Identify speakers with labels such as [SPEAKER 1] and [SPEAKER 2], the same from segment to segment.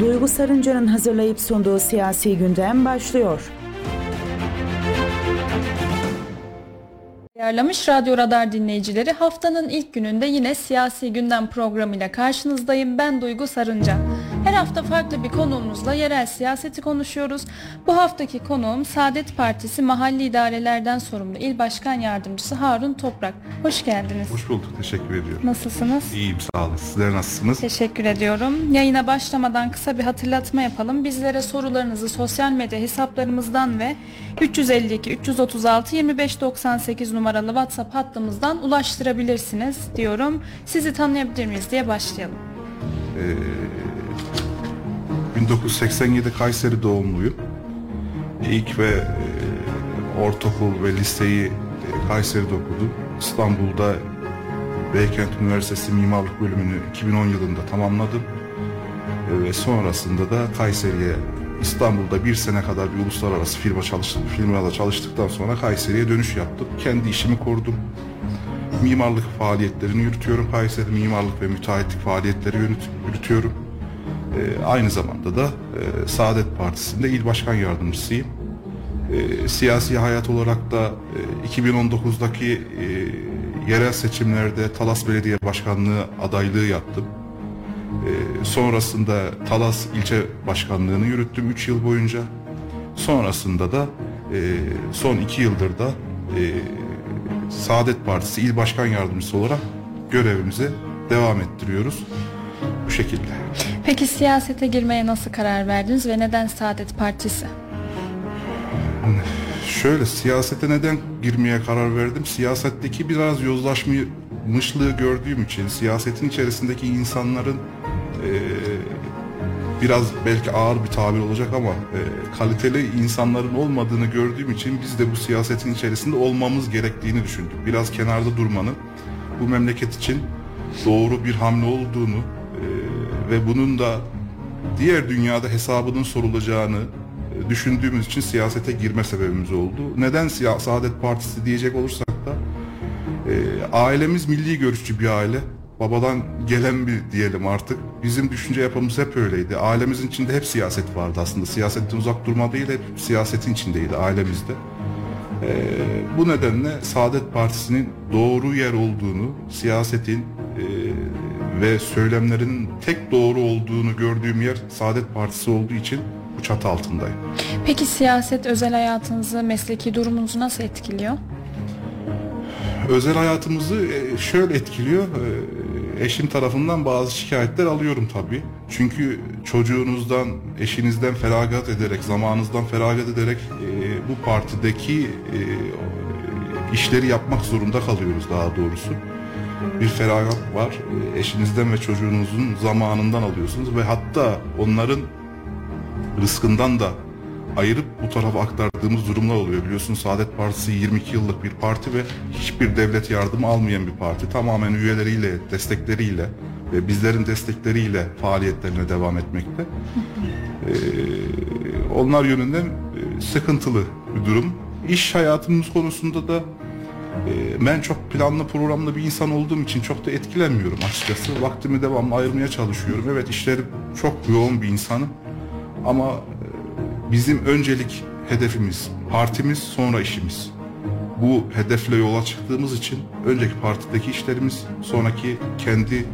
[SPEAKER 1] Duygu Sarınca'nın hazırlayıp sunduğu siyasi gündem başlıyor.
[SPEAKER 2] Ayarlamış Radyo Radar dinleyicileri haftanın ilk gününde yine siyasi gündem programıyla karşınızdayım. Ben Duygu Sarınca. Her hafta farklı bir konuğumuzla yerel siyaseti konuşuyoruz. Bu haftaki konuğum Saadet Partisi mahalli idarelerden sorumlu İl Başkan Yardımcısı Harun Toprak. Hoş geldiniz.
[SPEAKER 3] Hoş bulduk. Teşekkür ediyorum.
[SPEAKER 2] Nasılsınız?
[SPEAKER 3] İyiyim sağ olun. Sizler nasılsınız?
[SPEAKER 2] Teşekkür ediyorum. Yayına başlamadan kısa bir hatırlatma yapalım. Bizlere sorularınızı sosyal medya hesaplarımızdan ve 352 336 2598 numaralı WhatsApp hattımızdan ulaştırabilirsiniz diyorum. Sizi tanıyabilir miyiz diye başlayalım.
[SPEAKER 3] Ee, 1987 Kayseri doğumluyum. İlk ve e, ortaokul ve liseyi e, Kayseri'de okudum. İstanbul'da Beykent Üniversitesi Mimarlık bölümünü 2010 yılında tamamladım. E, ve sonrasında da Kayseri'ye İstanbul'da bir sene kadar bir uluslararası firma çalıştım. Firmada çalıştıktan sonra Kayseri'ye dönüş yaptım. Kendi işimi kurdum. Mimarlık faaliyetlerini yürütüyorum. Kayseri mimarlık ve müteahhitlik faaliyetleri yürüt- yürütüyorum. Ee, aynı zamanda da e, Saadet Partisi'nde il başkan yardımcısıyım. Ee, siyasi hayat olarak da e, 2019'daki e, yerel seçimlerde Talas Belediye Başkanlığı adaylığı yaptım. Ee, sonrasında Talas ilçe başkanlığını yürüttüm 3 yıl boyunca. Sonrasında da e, son 2 yıldır da e, Saadet Partisi il başkan yardımcısı olarak görevimize devam ettiriyoruz. Bu şekilde.
[SPEAKER 2] Peki siyasete girmeye nasıl karar verdiniz ve neden Saadet Partisi?
[SPEAKER 3] Şöyle siyasete neden girmeye karar verdim? Siyasetteki biraz yozlaşmışlığı gördüğüm için siyasetin içerisindeki insanların e, biraz belki ağır bir tabir olacak ama e, kaliteli insanların olmadığını gördüğüm için biz de bu siyasetin içerisinde olmamız gerektiğini düşündük. Biraz kenarda durmanın bu memleket için doğru bir hamle olduğunu ve bunun da diğer dünyada hesabının sorulacağını e, düşündüğümüz için siyasete girme sebebimiz oldu. Neden Siya- Saadet Partisi diyecek olursak da e, ailemiz milli görüşçü bir aile. Babadan gelen bir diyelim artık. Bizim düşünce yapımız hep öyleydi. Ailemizin içinde hep siyaset vardı aslında. Siyasetten uzak durma değil hep siyasetin içindeydi ailemizde. E, bu nedenle Saadet Partisi'nin doğru yer olduğunu, siyasetin ve söylemlerin tek doğru olduğunu gördüğüm yer Saadet Partisi olduğu için bu çatı altındayım.
[SPEAKER 2] Peki siyaset özel hayatınızı, mesleki durumunuzu nasıl etkiliyor?
[SPEAKER 3] Özel hayatımızı e, şöyle etkiliyor. E, Eşim tarafından bazı şikayetler alıyorum tabii. Çünkü çocuğunuzdan, eşinizden feragat ederek, zamanınızdan feragat ederek e, bu partideki işleri yapmak zorunda kalıyoruz daha doğrusu. Bir feragat var. E, Eşinizden ve çocuğunuzun zamanından alıyorsunuz ve hatta onların rızkından da ayırıp bu tarafa aktardığımız durumlar oluyor. Biliyorsunuz Saadet Partisi 22 yıllık bir parti ve hiçbir devlet yardımı almayan bir parti. Tamamen üyeleriyle, destekleriyle ve bizlerin destekleriyle faaliyetlerine devam etmekte. Ee, onlar yönünden e, sıkıntılı bir durum. İş hayatımız konusunda da ben çok planlı programlı bir insan olduğum için çok da etkilenmiyorum açıkçası. Vaktimi devamlı ayırmaya çalışıyorum. Evet işlerim çok yoğun bir insanım. Ama e, bizim öncelik hedefimiz partimiz sonra işimiz. Bu hedefle yola çıktığımız için önceki partideki işlerimiz sonraki kendi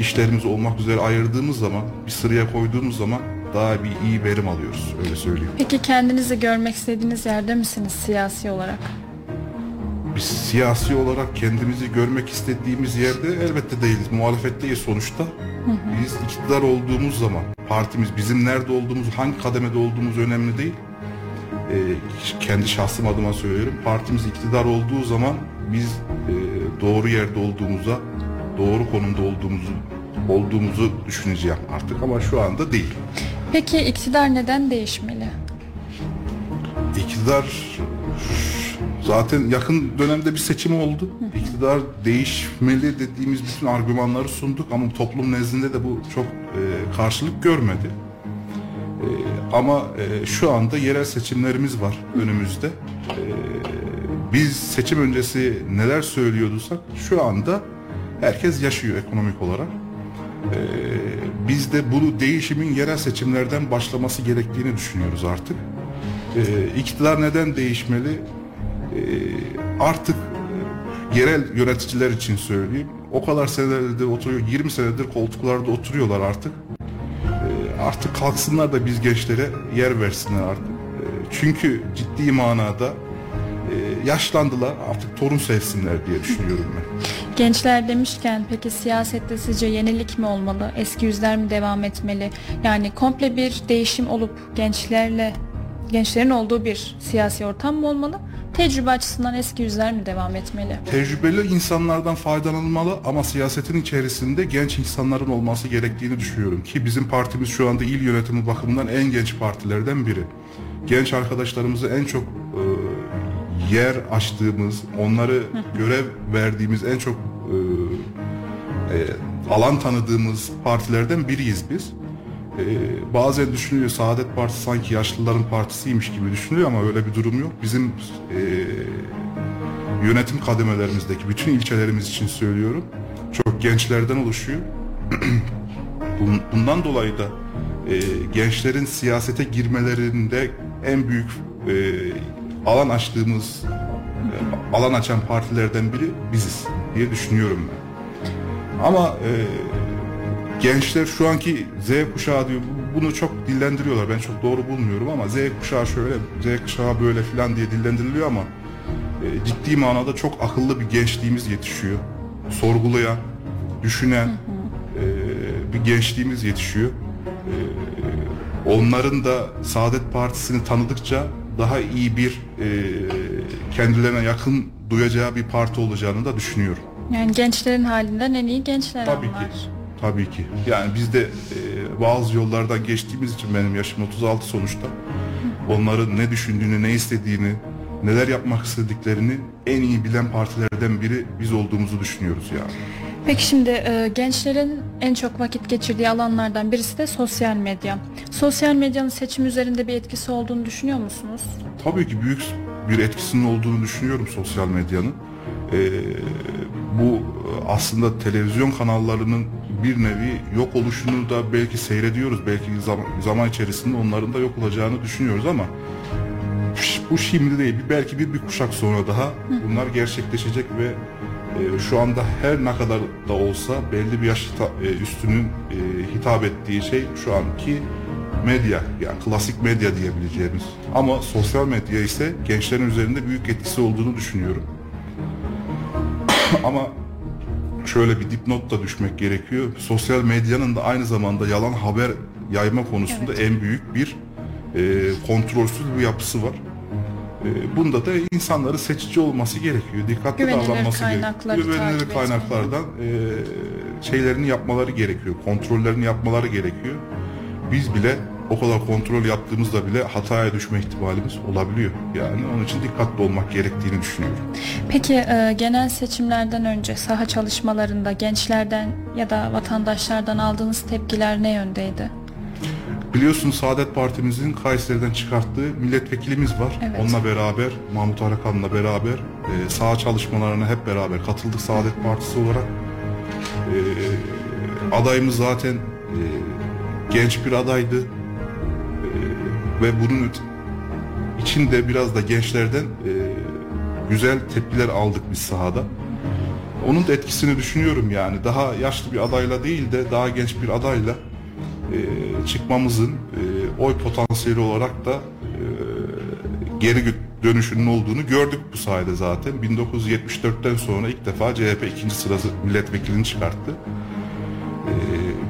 [SPEAKER 3] işlerimiz olmak üzere ayırdığımız zaman bir sıraya koyduğumuz zaman daha bir iyi verim alıyoruz öyle söyleyeyim.
[SPEAKER 2] Peki kendinizi görmek istediğiniz yerde misiniz siyasi olarak?
[SPEAKER 3] Biz siyasi olarak kendimizi görmek istediğimiz yerde elbette değiliz. Muhalefetteyiz sonuçta. Biz iktidar olduğumuz zaman partimiz bizim nerede olduğumuz, hangi kademede olduğumuz önemli değil. Ee, kendi şahsım adıma söylüyorum. Partimiz iktidar olduğu zaman biz e, doğru yerde olduğumuza, doğru konumda olduğumuzu olduğumuzu düşüneceğim artık ama şu anda değil.
[SPEAKER 2] Peki iktidar neden değişmeli?
[SPEAKER 3] İktidar zaten yakın dönemde bir seçim oldu. İktidar değişmeli dediğimiz bütün argümanları sunduk ama toplum nezdinde de bu çok e, karşılık görmedi. E, ama e, şu anda yerel seçimlerimiz var önümüzde. E, biz seçim öncesi neler söylüyorduysak şu anda herkes yaşıyor ekonomik olarak. E, biz de bu değişimin yerel seçimlerden başlaması gerektiğini düşünüyoruz artık. E, iktidar neden değişmeli? E, artık e, yerel yöneticiler için söyleyeyim. O kadar senelerdir oturuyor, 20 senedir koltuklarda oturuyorlar artık. E, artık kalksınlar da biz gençlere yer versinler artık. E, çünkü ciddi manada e, yaşlandılar artık torun sevsinler diye düşünüyorum ben.
[SPEAKER 2] Gençler demişken peki siyasette sizce yenilik mi olmalı? Eski yüzler mi devam etmeli? Yani komple bir değişim olup gençlerle gençlerin olduğu bir siyasi ortam mı olmalı? Tecrübe açısından eski yüzler mi devam etmeli?
[SPEAKER 3] Tecrübeli insanlardan faydalanılmalı ama siyasetin içerisinde genç insanların olması gerektiğini düşünüyorum ki bizim partimiz şu anda il yönetimi bakımından en genç partilerden biri. Genç arkadaşlarımızı en çok e, yer açtığımız, onları görev verdiğimiz en çok e, e, alan tanıdığımız partilerden biriyiz biz. E, bazen düşünülüyor Saadet Partisi sanki yaşlıların partisiymiş gibi düşünülüyor ama öyle bir durum yok. Bizim e, yönetim kademelerimizdeki bütün ilçelerimiz için söylüyorum. Çok gençlerden oluşuyor. Bun- Bundan dolayı da e, gençlerin siyasete girmelerinde en büyük e, alan açtığımız e, alan açan partilerden biri biziz diye düşünüyorum ben. Ama e, gençler şu anki Z kuşağı diyor bu- bunu çok dillendiriyorlar. Ben çok doğru bulmuyorum ama Z kuşağı şöyle, Z kuşağı böyle filan diye dillendiriliyor ama e, ciddi manada çok akıllı bir gençliğimiz yetişiyor. Sorgulayan, düşünen e, bir gençliğimiz yetişiyor. E, onların da Saadet Partisi'ni tanıdıkça daha iyi bir e, kendilerine yakın duyacağı bir parti olacağını da düşünüyorum.
[SPEAKER 2] Yani gençlerin halinden en iyi gençler
[SPEAKER 3] Tabii
[SPEAKER 2] anlar.
[SPEAKER 3] ki. Tabii ki. Yani biz de e, bazı yollardan geçtiğimiz için benim yaşım 36 sonuçta. Onların ne düşündüğünü, ne istediğini, neler yapmak istediklerini en iyi bilen partilerden biri biz olduğumuzu düşünüyoruz yani.
[SPEAKER 2] Peki şimdi e, gençlerin en çok vakit geçirdiği alanlardan birisi de sosyal medya. Sosyal medyanın seçim üzerinde bir etkisi olduğunu düşünüyor musunuz?
[SPEAKER 3] Tabii ki büyük bir etkisinin olduğunu düşünüyorum sosyal medyanın. Ee, bu aslında televizyon kanallarının bir nevi yok oluşunu da belki seyrediyoruz. Belki zaman, içerisinde onların da yok olacağını düşünüyoruz ama bu şimdi değil. Belki bir, bir kuşak sonra daha bunlar gerçekleşecek ve e, şu anda her ne kadar da olsa belli bir yaş e, üstünün e, hitap ettiği şey şu anki medya yani klasik medya diyebileceğimiz. Ama sosyal medya ise gençlerin üzerinde büyük etkisi olduğunu düşünüyorum. Ama şöyle bir dipnot da düşmek gerekiyor. Sosyal medyanın da aynı zamanda yalan haber yayma konusunda en büyük bir e, kontrolsüz bir yapısı var. E, bunda da insanların seçici olması gerekiyor. Dikkatli
[SPEAKER 2] Güvenilir
[SPEAKER 3] davranması gerekiyor. Güvenilir kaynaklardan e, şeylerini yapmaları gerekiyor. Kontrollerini yapmaları gerekiyor. Biz bile o kadar kontrol yaptığımızda bile hataya düşme ihtimalimiz olabiliyor. Yani onun için dikkatli olmak gerektiğini düşünüyorum.
[SPEAKER 2] Peki e, genel seçimlerden önce saha çalışmalarında gençlerden ya da vatandaşlardan aldığınız tepkiler ne yöndeydi?
[SPEAKER 3] Biliyorsun Saadet Partimizin Kayseri'den çıkarttığı milletvekilimiz var.
[SPEAKER 2] Evet.
[SPEAKER 3] Onunla beraber, Mahmut Arakan'la beraber e, saha çalışmalarına hep beraber katıldık Saadet Partisi olarak. E, adayımız zaten e, genç bir adaydı. Ve bunun içinde biraz da gençlerden e, güzel tepkiler aldık biz sahada. Onun da etkisini düşünüyorum yani. Daha yaşlı bir adayla değil de daha genç bir adayla e, çıkmamızın e, oy potansiyeli olarak da e, geri dönüşünün olduğunu gördük bu sayede zaten. 1974'ten sonra ilk defa CHP ikinci sırası milletvekilini çıkarttı. E,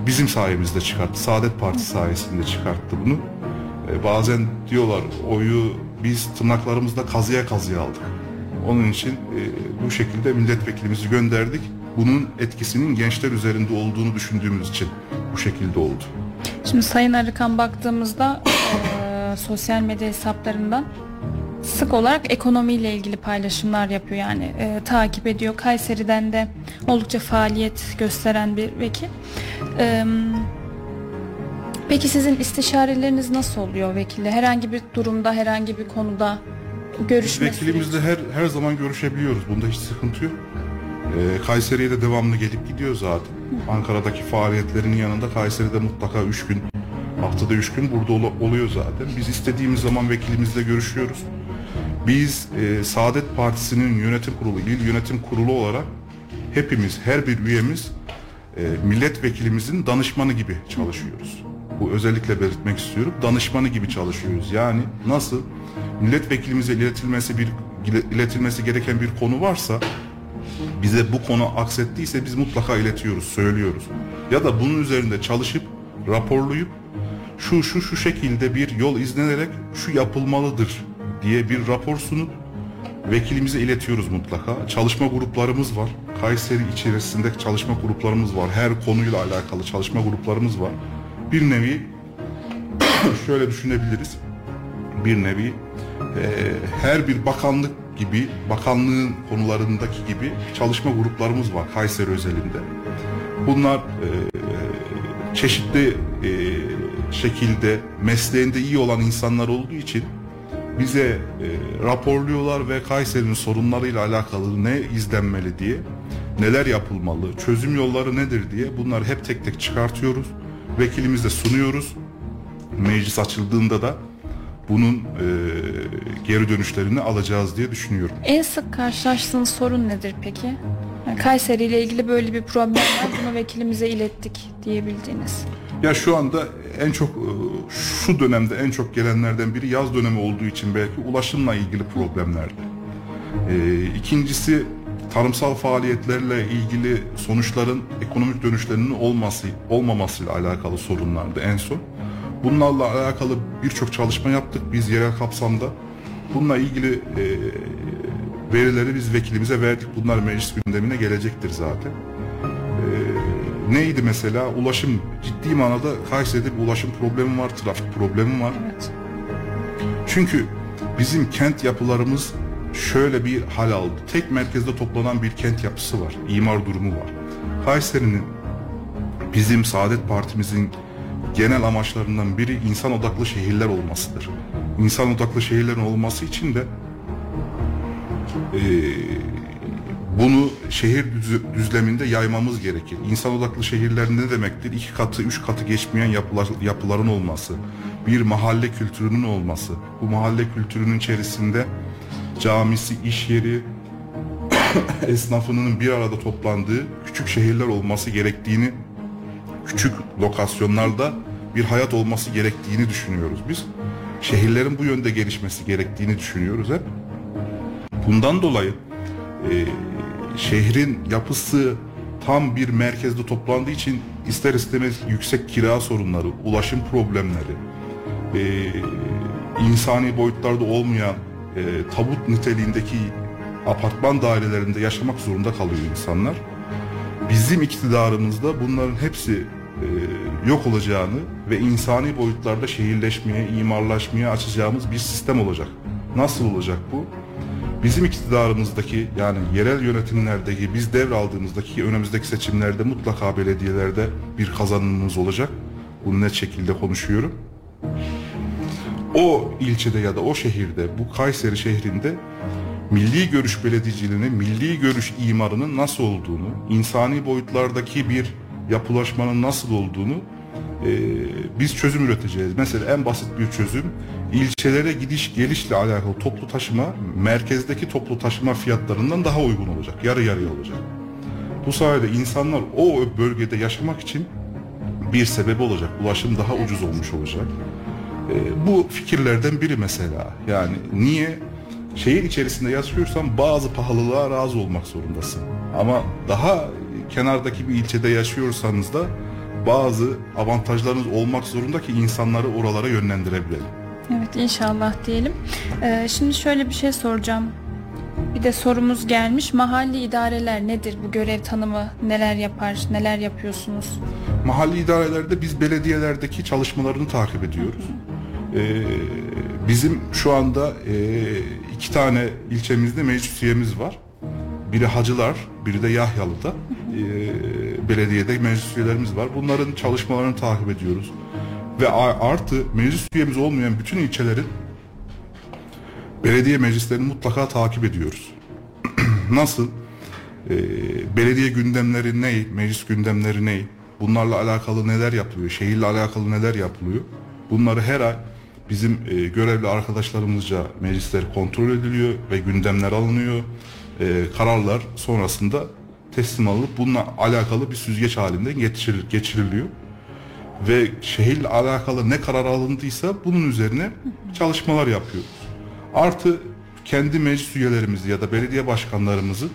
[SPEAKER 3] bizim sayemizde çıkarttı. Saadet Partisi sayesinde çıkarttı bunu. E, bazen diyorlar oyu biz tırnaklarımızla kazıya kazıya aldık. Onun için e, bu şekilde milletvekilimizi gönderdik. Bunun etkisinin gençler üzerinde olduğunu düşündüğümüz için bu şekilde oldu.
[SPEAKER 2] Şimdi Sayın Arıkan baktığımızda e, sosyal medya hesaplarından sık olarak ekonomiyle ilgili paylaşımlar yapıyor yani e, takip ediyor. Kayseri'den de oldukça faaliyet gösteren bir vekil. E, peki sizin istişareleriniz nasıl oluyor vekille? Herhangi bir durumda, herhangi bir konuda görüşme
[SPEAKER 3] Vekilimizle her her zaman görüşebiliyoruz. Bunda hiç sıkıntı yok. Ee, Kayseri'ye de devamlı gelip gidiyor zaten. Ankara'daki faaliyetlerinin yanında Kayseri'de mutlaka 3 gün, haftada 3 gün burada ol- oluyor zaten. Biz istediğimiz zaman vekilimizle görüşüyoruz. Biz e, Saadet Partisi'nin yönetim kurulu, il yönetim kurulu olarak hepimiz, her bir üyemiz e, milletvekilimizin danışmanı gibi çalışıyoruz. Bu özellikle belirtmek istiyorum. Danışmanı gibi çalışıyoruz. Yani nasıl milletvekilimize iletilmesi bir iletilmesi gereken bir konu varsa bize bu konu aksettiyse biz mutlaka iletiyoruz, söylüyoruz. Ya da bunun üzerinde çalışıp raporlayıp şu şu şu şekilde bir yol izlenerek şu yapılmalıdır diye bir rapor sunup vekilimize iletiyoruz mutlaka. Çalışma gruplarımız var. Kayseri içerisinde çalışma gruplarımız var. Her konuyla alakalı çalışma gruplarımız var. Bir nevi şöyle düşünebiliriz. Bir nevi e, her bir bakanlık gibi, bakanlığın konularındaki gibi çalışma gruplarımız var Kayseri özelinde. Bunlar e, çeşitli e, şekilde mesleğinde iyi olan insanlar olduğu için bize e, raporluyorlar ve Kayseri'nin sorunlarıyla alakalı ne izlenmeli diye, neler yapılmalı, çözüm yolları nedir diye bunları hep tek tek çıkartıyoruz. Vekilimize sunuyoruz. Meclis açıldığında da bunun e, geri dönüşlerini alacağız diye düşünüyorum.
[SPEAKER 2] En sık karşılaştığınız sorun nedir peki? Yani Kayseri ile ilgili böyle bir problem var. Bunu vekilimize ilettik diyebildiğiniz.
[SPEAKER 3] Ya şu anda en çok e, şu dönemde en çok gelenlerden biri yaz dönemi olduğu için belki ulaşımla ilgili problemlerdi. E, ikincisi tarımsal faaliyetlerle ilgili sonuçların ekonomik dönüşlerinin olması olmamasıyla alakalı sorunlardı en son. Bunlarla alakalı birçok çalışma yaptık biz yerel kapsamda. Bununla ilgili e, verileri biz vekilimize verdik. Bunlar meclis gündemine gelecektir zaten. E, neydi mesela? Ulaşım ciddi manada Kayseri'de bir ulaşım problemi var, trafik problemi var.
[SPEAKER 2] Evet.
[SPEAKER 3] Çünkü bizim kent yapılarımız şöyle bir hal aldı. Tek merkezde toplanan bir kent yapısı var. imar durumu var. Kayseri'nin bizim Saadet Partimizin genel amaçlarından biri insan odaklı şehirler olmasıdır. İnsan odaklı şehirlerin olması için de eee, bunu şehir düz- düzleminde yaymamız gerekir. İnsan odaklı şehirler ne demektir? İki katı, üç katı geçmeyen yapılar, yapıların olması, bir mahalle kültürünün olması, bu mahalle kültürünün içerisinde camisi, iş yeri, esnafının bir arada toplandığı küçük şehirler olması gerektiğini, küçük lokasyonlarda bir hayat olması gerektiğini düşünüyoruz biz. Şehirlerin bu yönde gelişmesi gerektiğini düşünüyoruz hep. Bundan dolayı e, şehrin yapısı tam bir merkezde toplandığı için ister istemez yüksek kira sorunları, ulaşım problemleri, e, insani boyutlarda olmayan e, tabut niteliğindeki apartman dairelerinde yaşamak zorunda kalıyor insanlar. Bizim iktidarımızda bunların hepsi e, yok olacağını ve insani boyutlarda şehirleşmeye, imarlaşmaya açacağımız bir sistem olacak. Nasıl olacak bu? Bizim iktidarımızdaki yani yerel yönetimlerdeki biz devraldığımızdaki önümüzdeki seçimlerde mutlaka belediyelerde bir kazanımımız olacak. Bunu net şekilde konuşuyorum. O ilçede ya da o şehirde bu Kayseri şehrinde milli görüş belediyeciliğinin, milli görüş imarının nasıl olduğunu, insani boyutlardaki bir yapılaşmanın nasıl olduğunu e, biz çözüm üreteceğiz. Mesela en basit bir çözüm ilçelere gidiş gelişle alakalı toplu taşıma merkezdeki toplu taşıma fiyatlarından daha uygun olacak. Yarı yarıya olacak. Bu sayede insanlar o bölgede yaşamak için bir sebebi olacak. Ulaşım daha ucuz olmuş olacak. E, bu fikirlerden biri mesela. Yani niye şehir içerisinde yaşıyorsan bazı pahalılığa razı olmak zorundasın. Ama daha kenardaki bir ilçede yaşıyorsanız da bazı avantajlarınız olmak zorunda ki insanları oralara yönlendirebilelim.
[SPEAKER 2] Evet inşallah diyelim. Ee, şimdi şöyle bir şey soracağım. Bir de sorumuz gelmiş. Mahalli idareler nedir? Bu görev tanımı neler yapar? Neler yapıyorsunuz?
[SPEAKER 3] Mahalli idarelerde biz belediyelerdeki çalışmalarını takip ediyoruz. Ee, bizim şu anda e, iki tane ilçemizde meclis üyemiz var. Biri Hacılar, biri de Yahyalı'da. Ee, belediyede meclis üyelerimiz var. Bunların çalışmalarını takip ediyoruz. Ve artı meclis üyemiz olmayan bütün ilçelerin belediye meclislerini mutlaka takip ediyoruz. Nasıl? E, belediye gündemleri ne, meclis gündemleri ne, bunlarla alakalı neler yapılıyor, şehirle alakalı neler yapılıyor. Bunları her ay bizim e, görevli arkadaşlarımızca meclisler kontrol ediliyor ve gündemler alınıyor. E, kararlar sonrasında teslim alınıp bununla alakalı bir süzgeç halinde geçiril, geçiriliyor. Ve şehirle alakalı ne karar alındıysa bunun üzerine çalışmalar yapıyoruz. Artı kendi meclis üyelerimizi ya da belediye başkanlarımızı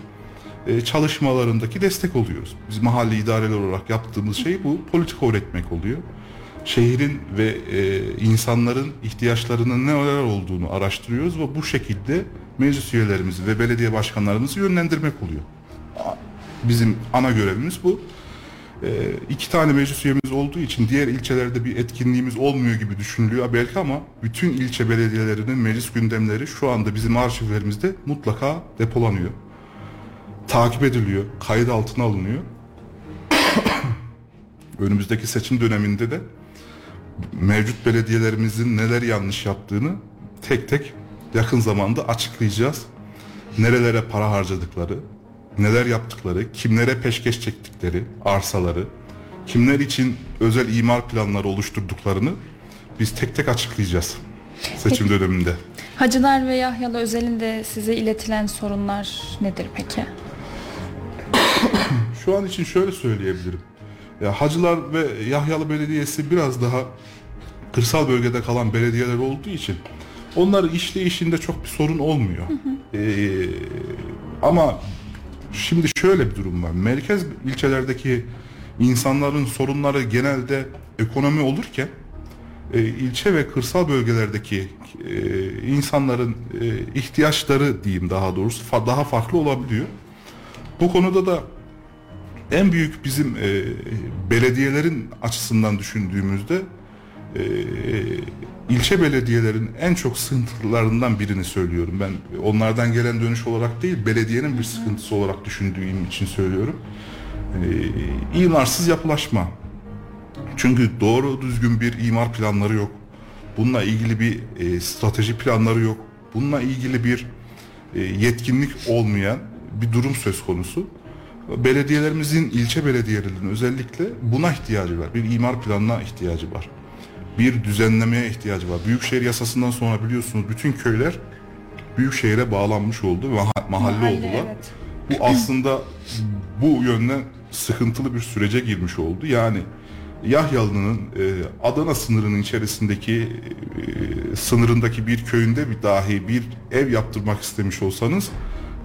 [SPEAKER 3] e, çalışmalarındaki destek oluyoruz. Biz mahalle idareler olarak yaptığımız şey bu politika üretmek oluyor. Şehrin ve e, insanların ihtiyaçlarının neler olduğunu araştırıyoruz ve bu şekilde meclis üyelerimizi ve belediye başkanlarımızı yönlendirmek oluyor. Bizim ana görevimiz bu. E, iki tane meclis üyemiz olduğu için diğer ilçelerde bir etkinliğimiz olmuyor gibi düşünülüyor belki ama bütün ilçe belediyelerinin meclis gündemleri şu anda bizim arşivlerimizde mutlaka depolanıyor takip ediliyor, kayıt altına alınıyor. Önümüzdeki seçim döneminde de mevcut belediyelerimizin neler yanlış yaptığını tek tek yakın zamanda açıklayacağız. Nerelere para harcadıkları, neler yaptıkları, kimlere peşkeş çektikleri, arsaları, kimler için özel imar planları oluşturduklarını biz tek tek açıklayacağız seçim döneminde.
[SPEAKER 2] Hacılar ve Yahyalı özelinde size iletilen sorunlar nedir peki?
[SPEAKER 3] Şu an için şöyle söyleyebilirim. Hacılar ve Yahyalı Belediyesi biraz daha kırsal bölgede kalan belediyeler olduğu için onların işleyişinde çok bir sorun olmuyor. Ee, ama şimdi şöyle bir durum var. Merkez ilçelerdeki insanların sorunları genelde ekonomi olurken e, ilçe ve kırsal bölgelerdeki e, insanların e, ihtiyaçları diyeyim daha doğrusu fa- daha farklı olabiliyor. Bu konuda da en büyük bizim e, belediyelerin açısından düşündüğümüzde e, ilçe belediyelerin en çok sıkıntılarından birini söylüyorum. Ben onlardan gelen dönüş olarak değil, belediyenin bir sıkıntısı olarak düşündüğüm için söylüyorum. E, imarsız yapılaşma. Çünkü doğru düzgün bir imar planları yok. Bununla ilgili bir e, strateji planları yok. Bununla ilgili bir e, yetkinlik olmayan bir durum söz konusu. Belediyelerimizin, ilçe belediyelerinin özellikle buna ihtiyacı var. Bir imar planına ihtiyacı var. Bir düzenlemeye ihtiyacı var. Büyükşehir yasasından sonra biliyorsunuz bütün köyler büyükşehire bağlanmış oldu ve maha- mahalle,
[SPEAKER 2] Mahalle,
[SPEAKER 3] oldular.
[SPEAKER 2] evet.
[SPEAKER 3] Bu aslında bu yönden sıkıntılı bir sürece girmiş oldu. Yani Yahyalı'nın e, Adana sınırının içerisindeki e, sınırındaki bir köyünde bir dahi bir ev yaptırmak istemiş olsanız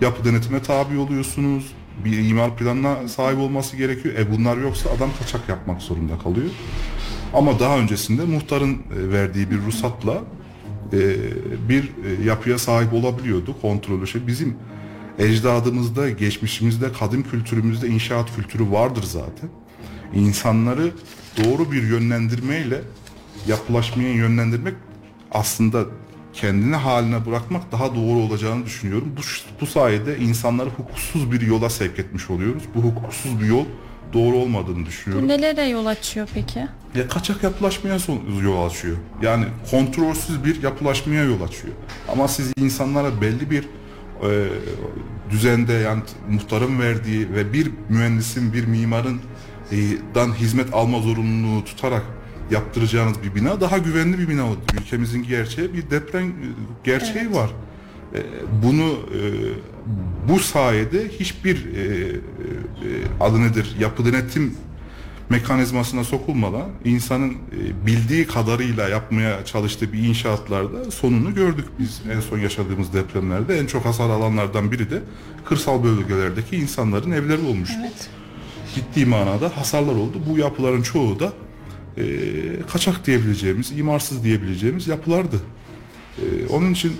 [SPEAKER 3] yapı denetime tabi oluyorsunuz. Bir imar planına sahip olması gerekiyor. E bunlar yoksa adam kaçak yapmak zorunda kalıyor. Ama daha öncesinde muhtarın e, verdiği bir ruhsatla e, bir e, yapıya sahip olabiliyordu kontrolü şey. Bizim ecdadımızda, geçmişimizde, kadim kültürümüzde inşaat kültürü vardır zaten. İnsanları doğru bir yönlendirmeyle yapılaşmaya yönlendirmek aslında kendini haline bırakmak daha doğru olacağını düşünüyorum. Bu, bu sayede insanları hukuksuz bir yola sevk etmiş oluyoruz. Bu hukuksuz bir yol doğru olmadığını düşünüyorum.
[SPEAKER 2] Bu nelere yol açıyor peki?
[SPEAKER 3] Ya kaçak yapılaşmaya yol açıyor. Yani kontrolsüz bir yapılaşmaya yol açıyor. Ama siz insanlara belli bir e, düzende yani muhtarın verdiği ve bir mühendisin, bir mimarın e, dan hizmet alma zorunluluğu tutarak yaptıracağınız bir bina daha güvenli bir bina olur. Ülkemizin gerçeği bir deprem e, gerçeği var. E, Bunu e, bu sayede hiçbir e, e, adı nedir yapı denetim mekanizmasına sokulmadan insanın e, bildiği kadarıyla yapmaya çalıştığı bir inşaatlarda sonunu gördük biz en son yaşadığımız depremlerde. En çok hasar alanlardan biri de kırsal bölgelerdeki insanların evleri olmuştu.
[SPEAKER 2] Evet.
[SPEAKER 3] Ciddi manada hasarlar oldu. Bu yapıların çoğu da e, kaçak diyebileceğimiz, imarsız diyebileceğimiz yapılardı. E, onun için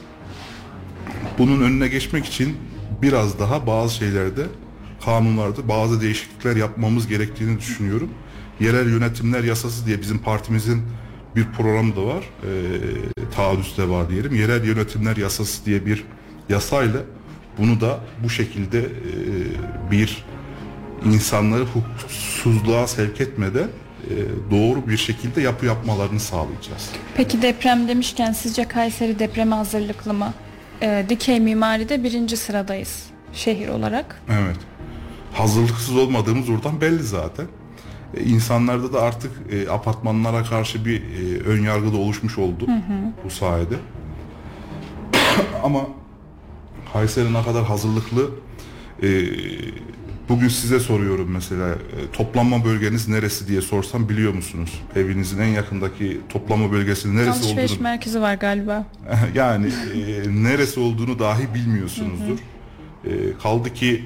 [SPEAKER 3] bunun önüne geçmek için biraz daha bazı şeylerde kanunlarda bazı değişiklikler yapmamız gerektiğini düşünüyorum. Yerel yönetimler yasası diye bizim partimizin bir programı da var. E, taahhütte var diyelim. Yerel yönetimler yasası diye bir yasayla bunu da bu şekilde e, bir insanları hukuksuzluğa sevk etmeden doğru bir şekilde yapı yapmalarını sağlayacağız.
[SPEAKER 2] Peki deprem demişken sizce Kayseri depreme hazırlıklı mı? Ee, dikey mimaride birinci sıradayız şehir olarak.
[SPEAKER 3] Evet. hazırlıksız olmadığımız oradan belli zaten. E, insanlarda da artık e, apartmanlara karşı bir e, ön yargı da oluşmuş oldu bu sayede. Ama Kayseri ne kadar hazırlıklı e, bugün size soruyorum mesela e, toplanma bölgeniz neresi diye sorsam biliyor musunuz? Evinizin en yakındaki toplanma bölgesinin neresi
[SPEAKER 2] Alışveriş
[SPEAKER 3] olduğunu
[SPEAKER 2] merkezi var galiba.
[SPEAKER 3] yani e, neresi olduğunu dahi bilmiyorsunuzdur. E, kaldı ki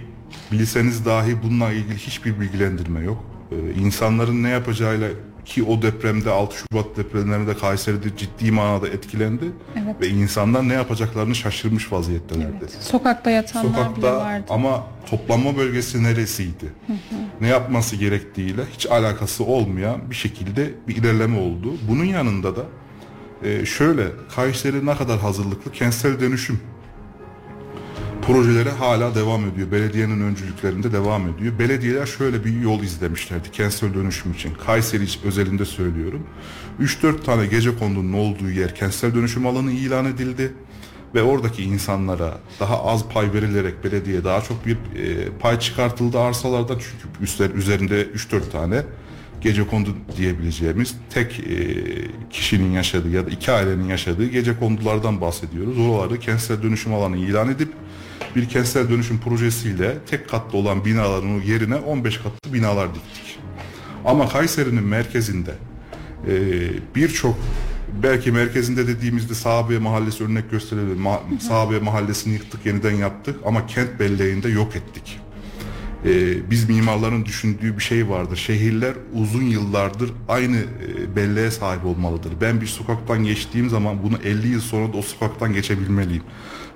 [SPEAKER 3] bilseniz dahi bununla ilgili hiçbir bilgilendirme yok. E, insanların ne yapacağıyla ki o depremde 6 Şubat depremlerinde Kayseri'de ciddi manada etkilendi
[SPEAKER 2] Evet.
[SPEAKER 3] ve insanlar ne yapacaklarını şaşırmış vaziyettelerdi.
[SPEAKER 2] Evet. Sokakta yatanlar bile
[SPEAKER 3] Sokakta
[SPEAKER 2] vardı.
[SPEAKER 3] ama toplanma bölgesi neresiydi? Ne yapması gerektiğiyle hiç alakası olmayan bir şekilde bir ilerleme oldu. Bunun yanında da e, şöyle Kayseri ne kadar hazırlıklı kentsel dönüşüm projeleri hala devam ediyor. Belediyenin öncülüklerinde devam ediyor. Belediyeler şöyle bir yol izlemişlerdi kentsel dönüşüm için. Kayseri özelinde söylüyorum. 3-4 tane gece kondunun olduğu yer kentsel dönüşüm alanı ilan edildi. Ve oradaki insanlara daha az pay verilerek belediye daha çok bir e, pay çıkartıldı arsalardan. Çünkü üstler üzerinde 3-4 tane gece kondu diyebileceğimiz tek e, kişinin yaşadığı ya da iki ailenin yaşadığı gece kondulardan bahsediyoruz. Oraları kentsel dönüşüm alanı ilan edip bir kentsel dönüşüm projesiyle tek katlı olan binaların yerine 15 katlı binalar diktik. Ama Kayseri'nin merkezinde e, birçok belki merkezinde dediğimizde Sahabe Mahallesi örnek gösterebilir. Ma- Sahabe Mahallesi'ni yıktık yeniden yaptık ama kent belleğinde yok ettik. Ee, biz mimarların düşündüğü bir şey vardır. Şehirler uzun yıllardır aynı e, belleğe sahip olmalıdır. Ben bir sokaktan geçtiğim zaman bunu 50 yıl sonra da o sokaktan geçebilmeliyim.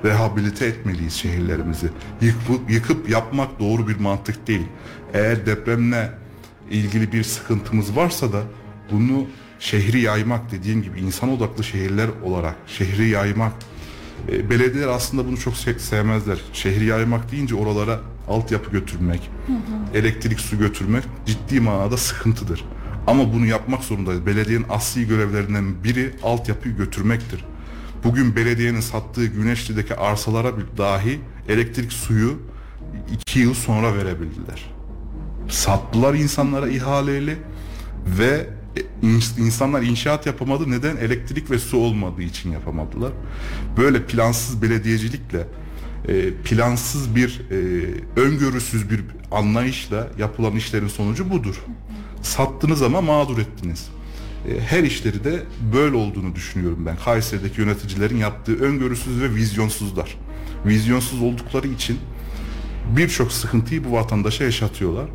[SPEAKER 3] Rehabilite etmeliyiz şehirlerimizi. Yıkıp, yıkıp yapmak doğru bir mantık değil. Eğer depremle ilgili bir sıkıntımız varsa da bunu şehri yaymak dediğim gibi insan odaklı şehirler olarak şehri yaymak e, belediyeler aslında bunu çok se- sevmezler. Şehri yaymak deyince oralara altyapı götürmek, elektrik su götürmek ciddi manada sıkıntıdır. Ama bunu yapmak zorundayız. Belediyenin asli görevlerinden biri altyapıyı götürmektir. Bugün belediyenin sattığı Güneşli'deki arsalara dahi elektrik suyu iki yıl sonra verebildiler. Sattılar insanlara ihaleyle ve in- insanlar inşaat yapamadı. Neden? Elektrik ve su olmadığı için yapamadılar. Böyle plansız belediyecilikle e, plansız bir e, öngörüsüz bir anlayışla yapılan işlerin sonucu budur. Sattınız ama mağdur ettiniz. E, Her işleri de böyle olduğunu düşünüyorum ben. Kayseri'deki yöneticilerin yaptığı öngörüsüz ve vizyonsuzlar. Vizyonsuz oldukları için birçok sıkıntıyı bu vatandaşa yaşatıyorlar.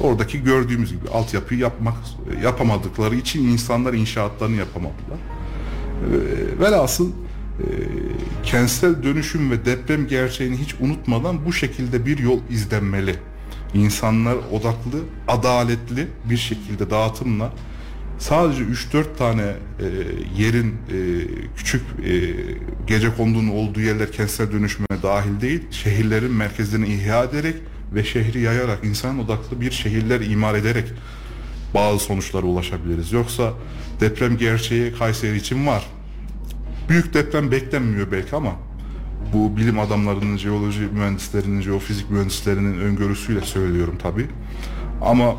[SPEAKER 3] Oradaki gördüğümüz gibi altyapıyı yapmak yapamadıkları için insanlar inşaatlarını yapamadılar. Ee, velhasıl e, kentsel dönüşüm ve deprem gerçeğini hiç unutmadan bu şekilde bir yol izlenmeli. İnsanlar odaklı, adaletli bir şekilde dağıtımla sadece 3-4 tane e, yerin e, küçük e, gece konduğunun olduğu yerler kentsel dönüşüme dahil değil, şehirlerin merkezlerini ihya ederek ve şehri yayarak, insan odaklı bir şehirler imar ederek bazı sonuçlara ulaşabiliriz. Yoksa deprem gerçeği Kayseri için var. Büyük deprem beklenmiyor belki ama bu bilim adamlarının, jeoloji mühendislerinin, jeofizik mühendislerinin öngörüsüyle söylüyorum tabi. Ama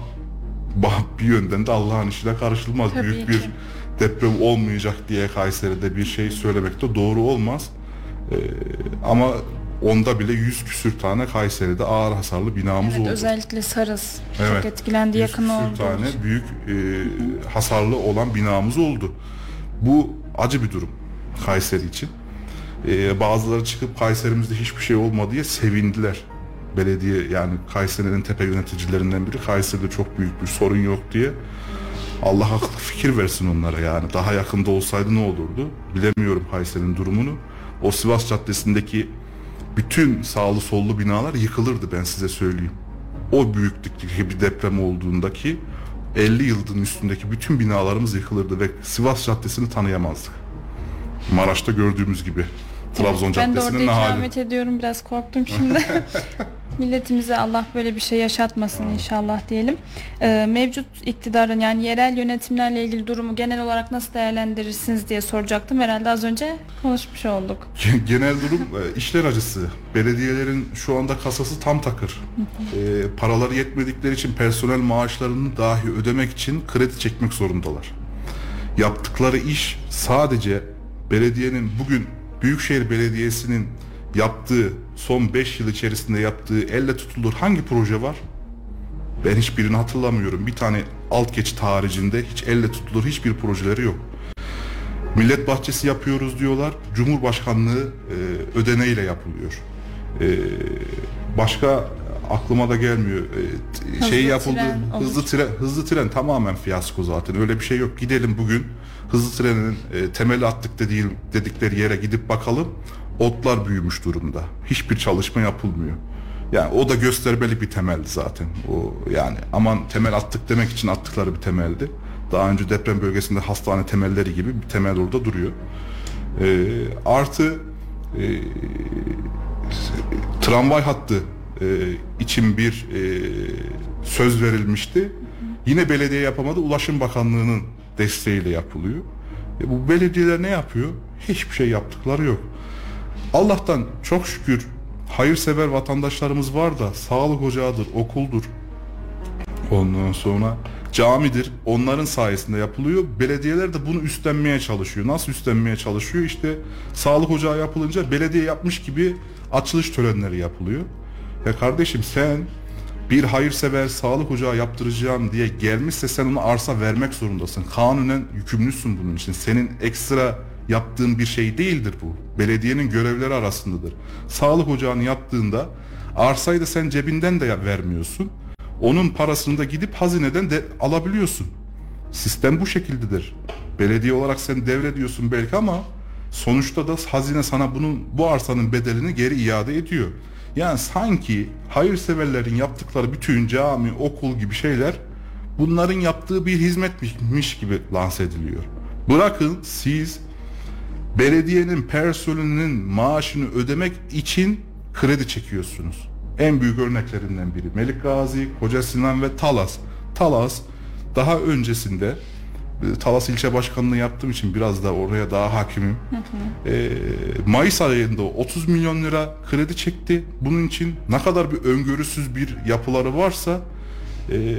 [SPEAKER 3] bir yönden de Allah'ın işine karışılmaz.
[SPEAKER 2] Tabii
[SPEAKER 3] Büyük
[SPEAKER 2] ki.
[SPEAKER 3] bir deprem olmayacak diye Kayseri'de bir şey söylemek de doğru olmaz. Ee, ama onda bile yüz küsür tane Kayseri'de ağır hasarlı binamız
[SPEAKER 2] Evet,
[SPEAKER 3] oldu.
[SPEAKER 2] özellikle Sarız
[SPEAKER 3] Evet.
[SPEAKER 2] çok etkilendi yakın
[SPEAKER 3] küsür
[SPEAKER 2] olduğu
[SPEAKER 3] tane
[SPEAKER 2] için.
[SPEAKER 3] büyük e, hasarlı olan binamız oldu. Bu acı bir durum Kayseri için. E, bazıları çıkıp Kayseri'mizde hiçbir şey olmadı diye sevindiler. Belediye yani Kayseri'nin tepe yöneticilerinden biri Kayseri'de çok büyük bir sorun yok diye. Allah akıl fikir versin onlara yani. Daha yakında olsaydı ne olurdu? Bilemiyorum Kayseri'nin durumunu. O Sivas Caddesi'ndeki bütün sağlı sollu binalar yıkılırdı ben size söyleyeyim. O büyüklükteki bir deprem olduğundaki 50 yılın üstündeki bütün binalarımız yıkılırdı ve Sivas Caddesi'ni tanıyamazdık. Maraş'ta gördüğümüz gibi. Trabzon
[SPEAKER 2] ben de orada
[SPEAKER 3] Caddesi'nin ne hali.
[SPEAKER 2] ikamet ediyorum biraz korktum şimdi. Milletimize Allah böyle bir şey yaşatmasın inşallah diyelim. Ee, mevcut iktidarın yani yerel yönetimlerle ilgili durumu genel olarak nasıl değerlendirirsiniz diye soracaktım. Herhalde az önce konuşmuş olduk.
[SPEAKER 3] Genel durum e, işler acısı. Belediyelerin şu anda kasası tam takır. E, paraları yetmedikleri için personel maaşlarını dahi ödemek için kredi çekmek zorundalar. Yaptıkları iş sadece belediyenin bugün Büyükşehir Belediyesi'nin yaptığı son 5 yıl içerisinde yaptığı elle tutulur hangi proje var? Ben hiçbirini hatırlamıyorum. Bir tane alt geçit haricinde hiç elle tutulur hiçbir projeleri yok. Millet bahçesi yapıyoruz diyorlar. Cumhurbaşkanlığı e, ödeneğiyle yapılıyor. E, başka aklıma da gelmiyor. E,
[SPEAKER 2] Hızlı
[SPEAKER 3] şey yapıldı.
[SPEAKER 2] tren olur.
[SPEAKER 3] hızlı tren hızlı tren tamamen fiyasko zaten. Öyle bir şey yok. Gidelim bugün hızlı trenin e, temeli attık dediği, dedikleri yere gidip bakalım. Otlar büyümüş durumda. Hiçbir çalışma yapılmıyor. Yani o da göstermeli bir temeldi zaten. O yani aman temel attık demek için attıkları bir temeldi. Daha önce deprem bölgesinde hastane temelleri gibi bir temel orada duruyor. Ee, artı e, tramvay hattı e, için bir e, söz verilmişti. Yine belediye yapamadı. Ulaşım Bakanlığı'nın desteğiyle yapılıyor. E, bu belediyeler ne yapıyor? Hiçbir şey yaptıkları yok. Allah'tan çok şükür hayırsever vatandaşlarımız var da sağlık ocağıdır, okuldur. Ondan sonra camidir. Onların sayesinde yapılıyor. Belediyeler de bunu üstlenmeye çalışıyor. Nasıl üstlenmeye çalışıyor? İşte sağlık ocağı yapılınca belediye yapmış gibi açılış törenleri yapılıyor. Ya kardeşim sen bir hayırsever sağlık ocağı yaptıracağım diye gelmişse sen ona arsa vermek zorundasın. Kanunen yükümlüsün bunun için. Senin ekstra yaptığın bir şey değildir bu. Belediyenin görevleri arasındadır. Sağlık ocağını yaptığında arsayı da sen cebinden de vermiyorsun. Onun parasını da gidip hazineden de alabiliyorsun. Sistem bu şekildedir. Belediye olarak sen devrediyorsun belki ama sonuçta da hazine sana bunun bu arsanın bedelini geri iade ediyor. Yani sanki hayırseverlerin yaptıkları bütün cami, okul gibi şeyler bunların yaptığı bir hizmetmiş gibi lanse ediliyor. Bırakın siz belediyenin personelinin maaşını ödemek için kredi çekiyorsunuz. En büyük örneklerinden biri Melik Gazi, Koca Sinan ve Talas. Talas daha öncesinde e, Talas ilçe başkanlığı yaptığım için biraz da oraya daha hakimim. E, Mayıs ayında 30 milyon lira kredi çekti. Bunun için ne kadar bir öngörüsüz bir yapıları varsa e,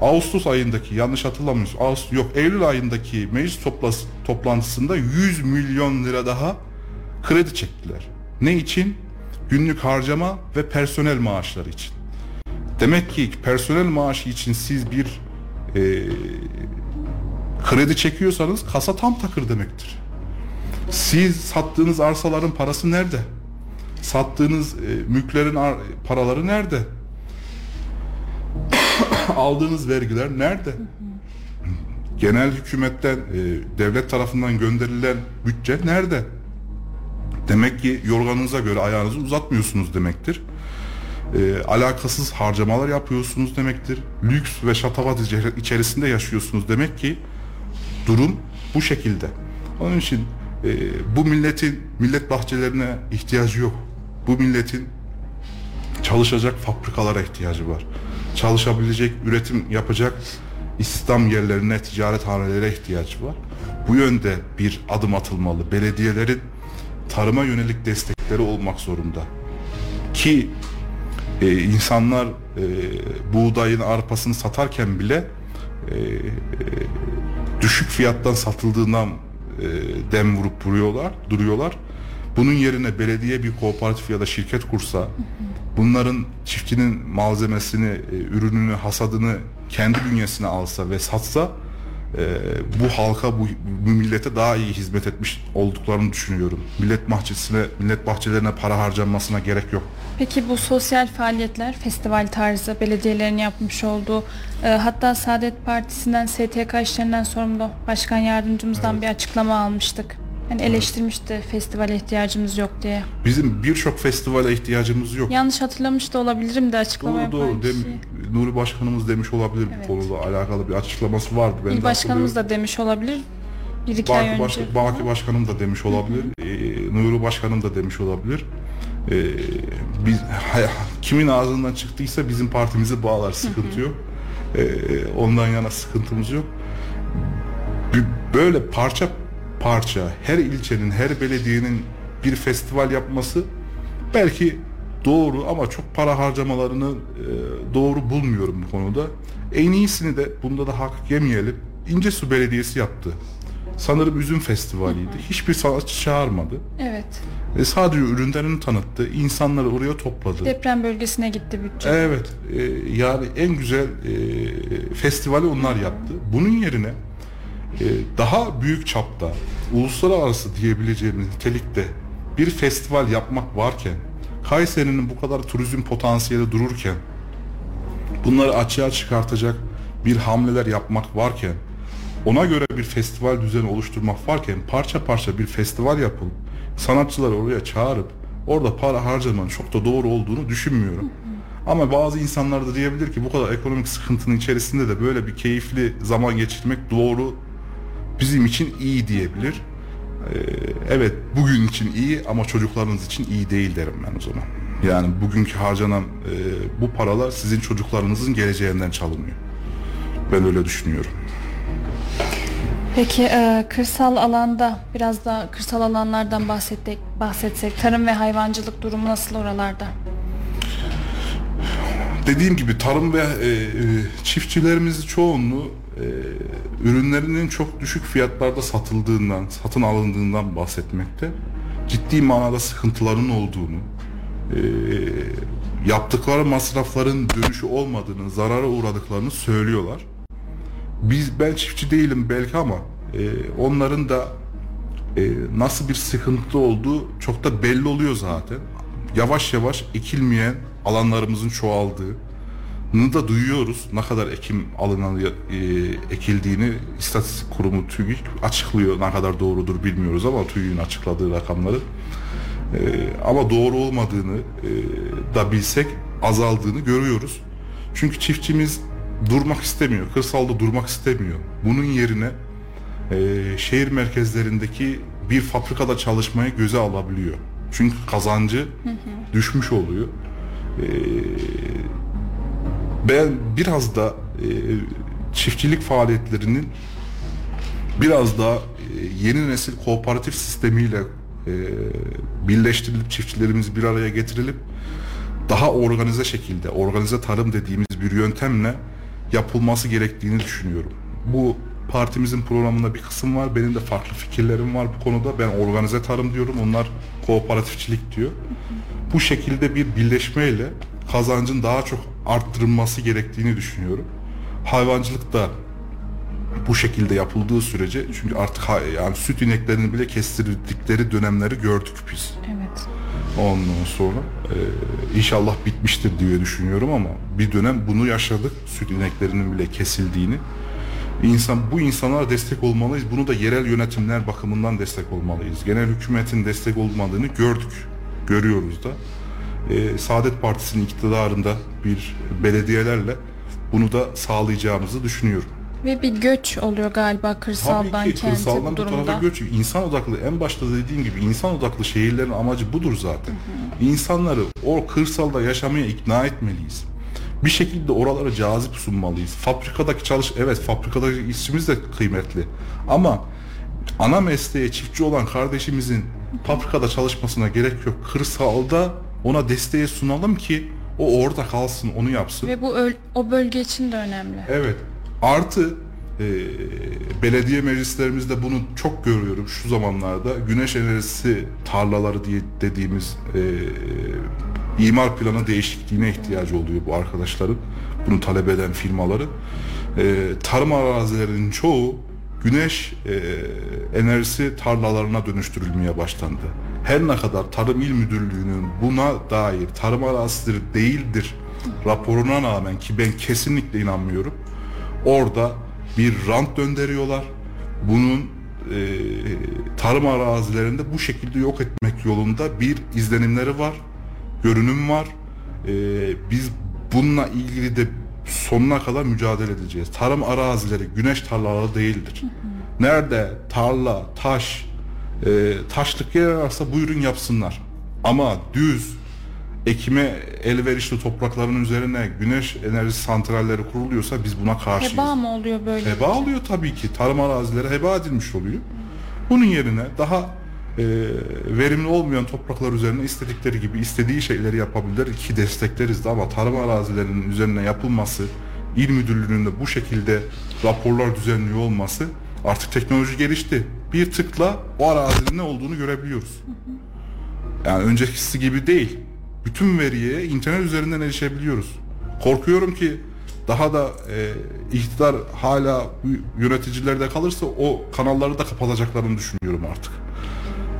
[SPEAKER 3] Ağustos ayındaki yanlış hatırlamıyorsun. Ağustos yok Eylül ayındaki meclis toplas, toplantısında 100 milyon lira daha kredi çektiler. Ne için? Günlük harcama ve personel maaşları için. Demek ki personel maaşı için siz bir e, kredi çekiyorsanız kasa tam takır demektir. Siz sattığınız arsaların parası nerede? Sattığınız e, mülklerin ar- paraları nerede? Aldığınız vergiler nerede? Genel hükümetten, e, devlet tarafından gönderilen bütçe nerede? Demek ki yorganınıza göre ayağınızı uzatmıyorsunuz demektir. E, alakasız harcamalar yapıyorsunuz demektir. Lüks ve şatavat içer- içerisinde yaşıyorsunuz demek ki durum bu şekilde. Onun için e, bu milletin millet bahçelerine ihtiyacı yok. Bu milletin çalışacak fabrikalara ihtiyacı var. Çalışabilecek, üretim yapacak İslam yerlerine, ticarethanelere ihtiyacı var. Bu yönde bir adım atılmalı. Belediyelerin tarıma yönelik destekleri olmak zorunda. Ki e, insanlar e, buğdayın arpasını satarken bile e, düşük fiyattan satıldığından e, dem vurup vuruyorlar, duruyorlar. Bunun yerine belediye bir kooperatif ya da şirket kursa, bunların çiftçinin malzemesini, e, ürününü, hasadını kendi bünyesine alsa ve satsa e, bu halka, bu, bu millete daha iyi hizmet etmiş olduklarını düşünüyorum. Millet bahçesine, millet bahçelerine para harcanmasına gerek yok.
[SPEAKER 2] Peki bu sosyal faaliyetler, festival tarzı belediyelerin yapmış olduğu e, hatta Saadet Partisi'nden STK işlerinden sorumlu başkan yardımcımızdan bir açıklama almıştık. Yani eleştirmişti festivale ihtiyacımız yok diye.
[SPEAKER 3] Bizim birçok festivale ihtiyacımız yok.
[SPEAKER 2] Yanlış hatırlamış da olabilirim de açıklama
[SPEAKER 3] Doğru doğru. Dem- Nuri Başkanımız demiş olabilir
[SPEAKER 2] Evet.
[SPEAKER 3] bu konuyla alakalı bir açıklaması vardı. Ben
[SPEAKER 2] İl başkanımız da demiş olabilir. Bir iki ay
[SPEAKER 3] Baki,
[SPEAKER 2] önce.
[SPEAKER 3] baş, Baki Başkanım da demiş olabilir. Ee, Nuri Başkanım da demiş olabilir. e, biz kimin ağzından çıktıysa bizim partimizi bağlar sıkıntı yok. E, ondan yana sıkıntımız yok. Böyle parça parça her ilçenin, her belediyenin bir festival yapması belki doğru ama çok para harcamalarını e, doğru bulmuyorum bu konuda. En iyisini de bunda da hak yemeyelim. İncesu Belediyesi yaptı. Sanırım Üzüm Festivali'ydi. Hiçbir sanatçı çağırmadı.
[SPEAKER 2] Evet.
[SPEAKER 3] E, sadece ürünlerini tanıttı. İnsanları oraya topladı.
[SPEAKER 2] Deprem bölgesine gitti bütçe.
[SPEAKER 3] Evet, e, yani en güzel e, festivali onlar yaptı. Bunun yerine daha büyük çapta, uluslararası diyebileceğimiz nitelikte bir festival yapmak varken, Kayseri'nin bu kadar turizm potansiyeli dururken, bunları açığa çıkartacak bir hamleler yapmak varken, ona göre bir festival düzeni oluşturmak varken parça parça bir festival yapılıp sanatçıları oraya çağırıp orada para harcamanın çok da doğru olduğunu düşünmüyorum. Ama bazı insanlar da diyebilir ki bu kadar ekonomik sıkıntının içerisinde de böyle bir keyifli zaman geçirmek doğru bizim için iyi diyebilir. Ee, evet bugün için iyi ama çocuklarınız için iyi değil derim ben o zaman. Yani bugünkü harcanan e, bu paralar sizin çocuklarınızın geleceğinden çalınıyor. Ben öyle düşünüyorum.
[SPEAKER 2] Peki e, kırsal alanda biraz da kırsal alanlardan bahsettik, bahsetsek tarım ve hayvancılık durumu nasıl oralarda?
[SPEAKER 3] Dediğim gibi tarım ve e, e, çiftçilerimizin çoğunluğu e, ürünlerinin çok düşük fiyatlarda satıldığından, satın alındığından bahsetmekte. Ciddi manada sıkıntıların olduğunu, e, yaptıkları masrafların dönüşü olmadığını, zarara uğradıklarını söylüyorlar. Biz ben çiftçi değilim belki ama e, onların da e, nasıl bir sıkıntı olduğu çok da belli oluyor zaten. Yavaş yavaş ekilmeyen alanlarımızın çoğaldığını da duyuyoruz. Ne kadar ekim alınan e, ekildiğini istatistik kurumu TÜİK açıklıyor. Ne kadar doğrudur bilmiyoruz ama TÜİK'in açıkladığı rakamları. E, ama doğru olmadığını e, da bilsek azaldığını görüyoruz. Çünkü çiftçimiz durmak istemiyor. Kırsalda durmak istemiyor. Bunun yerine e, şehir merkezlerindeki bir fabrikada çalışmayı göze alabiliyor. Çünkü kazancı düşmüş oluyor. E, ben biraz da e, çiftçilik faaliyetlerinin biraz daha e, yeni nesil kooperatif sistemiyle e, birleştirilip çiftçilerimiz bir araya getirilip daha organize şekilde, organize tarım dediğimiz bir yöntemle yapılması gerektiğini düşünüyorum. Bu partimizin programında bir kısım var. Benim de farklı fikirlerim var bu konuda. Ben organize tarım diyorum. Onlar kooperatifçilik diyor. Bu şekilde bir birleşmeyle kazancın daha çok arttırılması gerektiğini düşünüyorum. Hayvancılık da bu şekilde yapıldığı sürece çünkü artık yani süt ineklerini bile kestirdikleri dönemleri gördük biz.
[SPEAKER 2] Evet.
[SPEAKER 3] Ondan sonra e, inşallah bitmiştir diye düşünüyorum ama bir dönem bunu yaşadık. Süt ineklerinin bile kesildiğini. İnsan bu insanlara destek olmalıyız. Bunu da yerel yönetimler bakımından destek olmalıyız. Genel hükümetin destek olmadığını gördük. Görüyoruz da. E, Saadet Partisi'nin iktidarında bir belediyelerle bunu da sağlayacağımızı düşünüyorum.
[SPEAKER 2] Ve bir göç oluyor galiba kırsaldan
[SPEAKER 3] Tabii ki
[SPEAKER 2] kente
[SPEAKER 3] kırsaldan
[SPEAKER 2] bu
[SPEAKER 3] bu tarafa
[SPEAKER 2] durumda.
[SPEAKER 3] göç. İnsan odaklı en başta dediğim gibi insan odaklı şehirlerin amacı budur zaten. İnsanları o kırsalda yaşamaya ikna etmeliyiz. Bir şekilde oralara cazip sunmalıyız. Fabrikadaki çalış evet fabrikadaki işçimiz de kıymetli. Ama ana mesleğe çiftçi olan kardeşimizin fabrikada çalışmasına gerek yok. Kırsalda ona desteği sunalım ki o orada kalsın, onu yapsın.
[SPEAKER 2] Ve bu o bölge için de önemli.
[SPEAKER 3] Evet. Artı e, belediye meclislerimizde bunu çok görüyorum şu zamanlarda. Güneş enerjisi tarlaları diye dediğimiz e, imar planı değişikliğine ihtiyacı oluyor bu arkadaşların. Bunu talep eden firmaları. E, tarım arazilerinin çoğu güneş e, enerjisi tarlalarına dönüştürülmeye başlandı. Her ne kadar Tarım İl Müdürlüğü'nün buna dair tarım arazisidir değildir raporuna rağmen ki ben kesinlikle inanmıyorum. Orada bir rant döndürüyorlar. Bunun e, tarım arazilerinde bu şekilde yok etmek yolunda bir izlenimleri var, görünüm var. E, biz bununla ilgili de sonuna kadar mücadele edeceğiz. Tarım arazileri güneş tarlaları değildir. Nerede tarla, taş, e, taşlık yer varsa buyurun yapsınlar. Ama düz ekime elverişli toprakların üzerine güneş enerji santralleri kuruluyorsa biz buna karşıyız.
[SPEAKER 2] Heba mı oluyor böyle?
[SPEAKER 3] Heba oluyor tabii ki. Tarım arazileri heba edilmiş oluyor. Bunun yerine daha e, verimli olmayan topraklar üzerine istedikleri gibi istediği şeyleri yapabilirler ki destekleriz de ama tarım arazilerinin üzerine yapılması, il müdürlüğünün de bu şekilde raporlar düzenliyor olması artık teknoloji gelişti. Bir tıkla o arazinin ne olduğunu görebiliyoruz. Yani öncekisi gibi değil. Bütün veriye internet üzerinden erişebiliyoruz. Korkuyorum ki daha da e, iktidar hala yöneticilerde kalırsa o kanalları da kapatacaklarını düşünüyorum artık.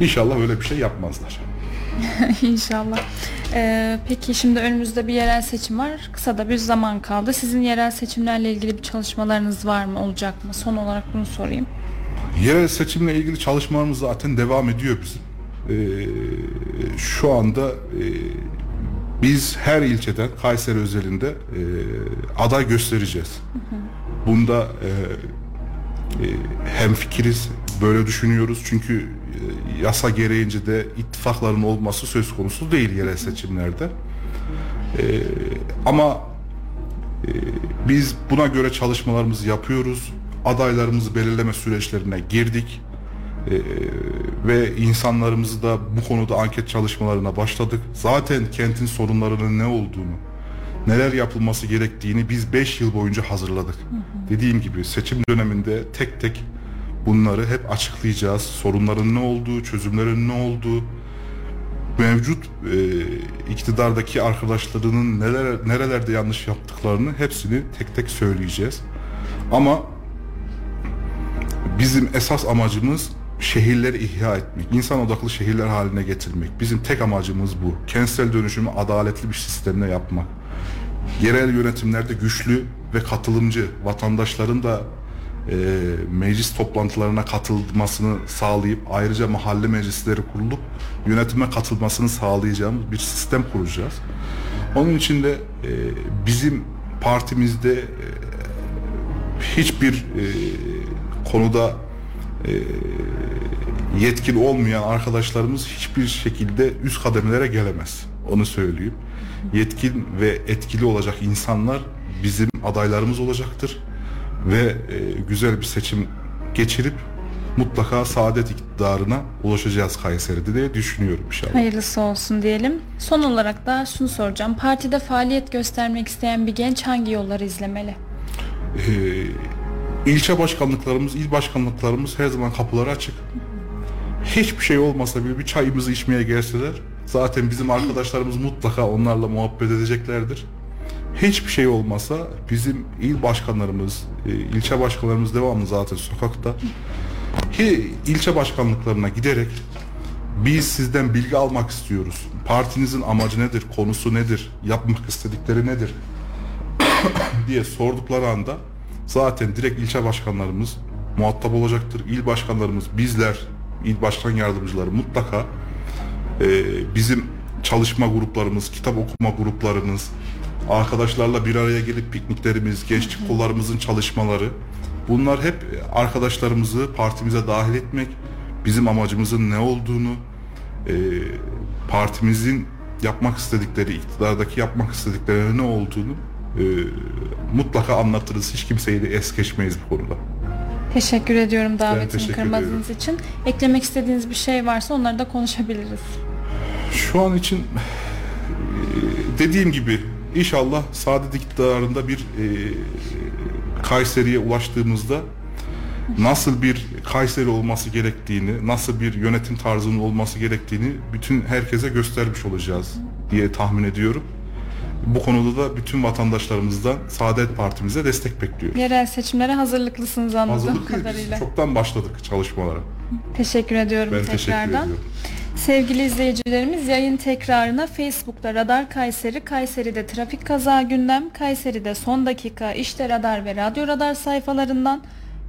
[SPEAKER 3] İnşallah öyle bir şey yapmazlar.
[SPEAKER 2] İnşallah. Ee, peki şimdi önümüzde bir yerel seçim var. Kısa da bir zaman kaldı. Sizin yerel seçimlerle ilgili bir çalışmalarınız var mı? Olacak mı? Son olarak bunu sorayım.
[SPEAKER 3] Yerel seçimle ilgili çalışmalarımız zaten devam ediyor bizim. Ee, şu anda e, biz her ilçeden Kayseri özelinde e, aday göstereceğiz. Bunda e, e, hem fikiriz, böyle düşünüyoruz çünkü yasa gereğince de ittifakların olması söz konusu değil yerel seçimlerde. E, ama e, biz buna göre çalışmalarımızı yapıyoruz. Adaylarımızı belirleme süreçlerine girdik. Ee, ve insanlarımızı da bu konuda anket çalışmalarına başladık. Zaten kentin sorunlarının ne olduğunu, neler yapılması gerektiğini biz 5 yıl boyunca hazırladık. Dediğim gibi seçim döneminde tek tek bunları hep açıklayacağız. Sorunların ne olduğu, çözümlerin ne olduğu, mevcut e, iktidardaki arkadaşlarının neler nerelerde yanlış yaptıklarını hepsini tek tek söyleyeceğiz. Ama bizim esas amacımız şehirleri ihya etmek, insan odaklı şehirler haline getirmek. Bizim tek amacımız bu. Kentsel dönüşümü adaletli bir sistemle yapmak. Yerel yönetimlerde güçlü ve katılımcı vatandaşların da e, meclis toplantılarına katılmasını sağlayıp ayrıca mahalle meclisleri kurulup yönetime katılmasını sağlayacağımız bir sistem kuracağız. Onun için de e, bizim partimizde e, hiçbir e, konuda e, yetkin olmayan arkadaşlarımız hiçbir şekilde üst kademelere gelemez. Onu söyleyeyim. Yetkin ve etkili olacak insanlar bizim adaylarımız olacaktır ve e, güzel bir seçim geçirip mutlaka saadet iktidarına ulaşacağız Kayseri'de diye düşünüyorum inşallah.
[SPEAKER 2] Hayırlısı olsun diyelim. Son olarak da şunu soracağım. Partide faaliyet göstermek isteyen bir genç hangi yolları izlemeli?
[SPEAKER 3] Ee, ilçe başkanlıklarımız, il başkanlıklarımız her zaman kapıları açık. Hiçbir şey olmasa bile bir çayımızı içmeye gelseler zaten bizim arkadaşlarımız mutlaka onlarla muhabbet edeceklerdir. Hiçbir şey olmasa bizim il başkanlarımız, e, ilçe başkanlarımız devamlı zaten sokakta. Ki ilçe başkanlıklarına giderek biz sizden bilgi almak istiyoruz. Partinizin amacı nedir, konusu nedir, yapmak istedikleri nedir diye sordukları anda zaten direkt ilçe başkanlarımız muhatap olacaktır. İl başkanlarımız, bizler, il başkan yardımcıları mutlaka e, bizim çalışma gruplarımız, kitap okuma gruplarımız, arkadaşlarla bir araya gelip pikniklerimiz, gençlik kollarımızın çalışmaları bunlar hep arkadaşlarımızı partimize dahil etmek, bizim amacımızın ne olduğunu, e, partimizin yapmak istedikleri, iktidardaki yapmak istedikleri ne olduğunu e, mutlaka anlatırız. Hiç kimseyi de es geçmeyiz bu konuda.
[SPEAKER 2] Teşekkür ediyorum davetimi kırmadığınız için. Eklemek istediğiniz bir şey varsa onları da konuşabiliriz.
[SPEAKER 3] Şu an için e, dediğim gibi inşallah Saadet iktidarında bir e, Kayseri'ye ulaştığımızda nasıl bir Kayseri olması gerektiğini, nasıl bir yönetim tarzının olması gerektiğini bütün herkese göstermiş olacağız diye tahmin ediyorum. Bu konuda da bütün vatandaşlarımızdan Saadet Partimize destek bekliyoruz.
[SPEAKER 2] Yerel seçimlere hazırlıklısınız anladığım
[SPEAKER 3] Hazırlıklıyız
[SPEAKER 2] kadarıyla.
[SPEAKER 3] biz. Çoktan başladık çalışmalara.
[SPEAKER 2] Teşekkür ediyorum
[SPEAKER 3] Ben teşekkür
[SPEAKER 2] tekrardan.
[SPEAKER 3] ediyorum.
[SPEAKER 2] Sevgili izleyicilerimiz yayın tekrarına Facebook'ta Radar Kayseri, Kayseri'de trafik kaza gündem, Kayseri'de son dakika işte radar ve radyo radar sayfalarından,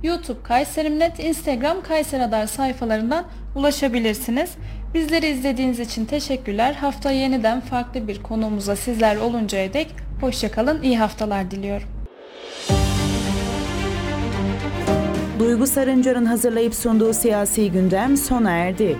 [SPEAKER 2] YouTube Kayserimnet, Instagram Kayseri Radar sayfalarından ulaşabilirsiniz. Bizleri izlediğiniz için teşekkürler. Hafta yeniden farklı bir konuğumuza sizler oluncaya dek hoşçakalın, iyi haftalar diliyorum.
[SPEAKER 1] Duygu Sarıncar'ın hazırlayıp sunduğu siyasi gündem sona erdi.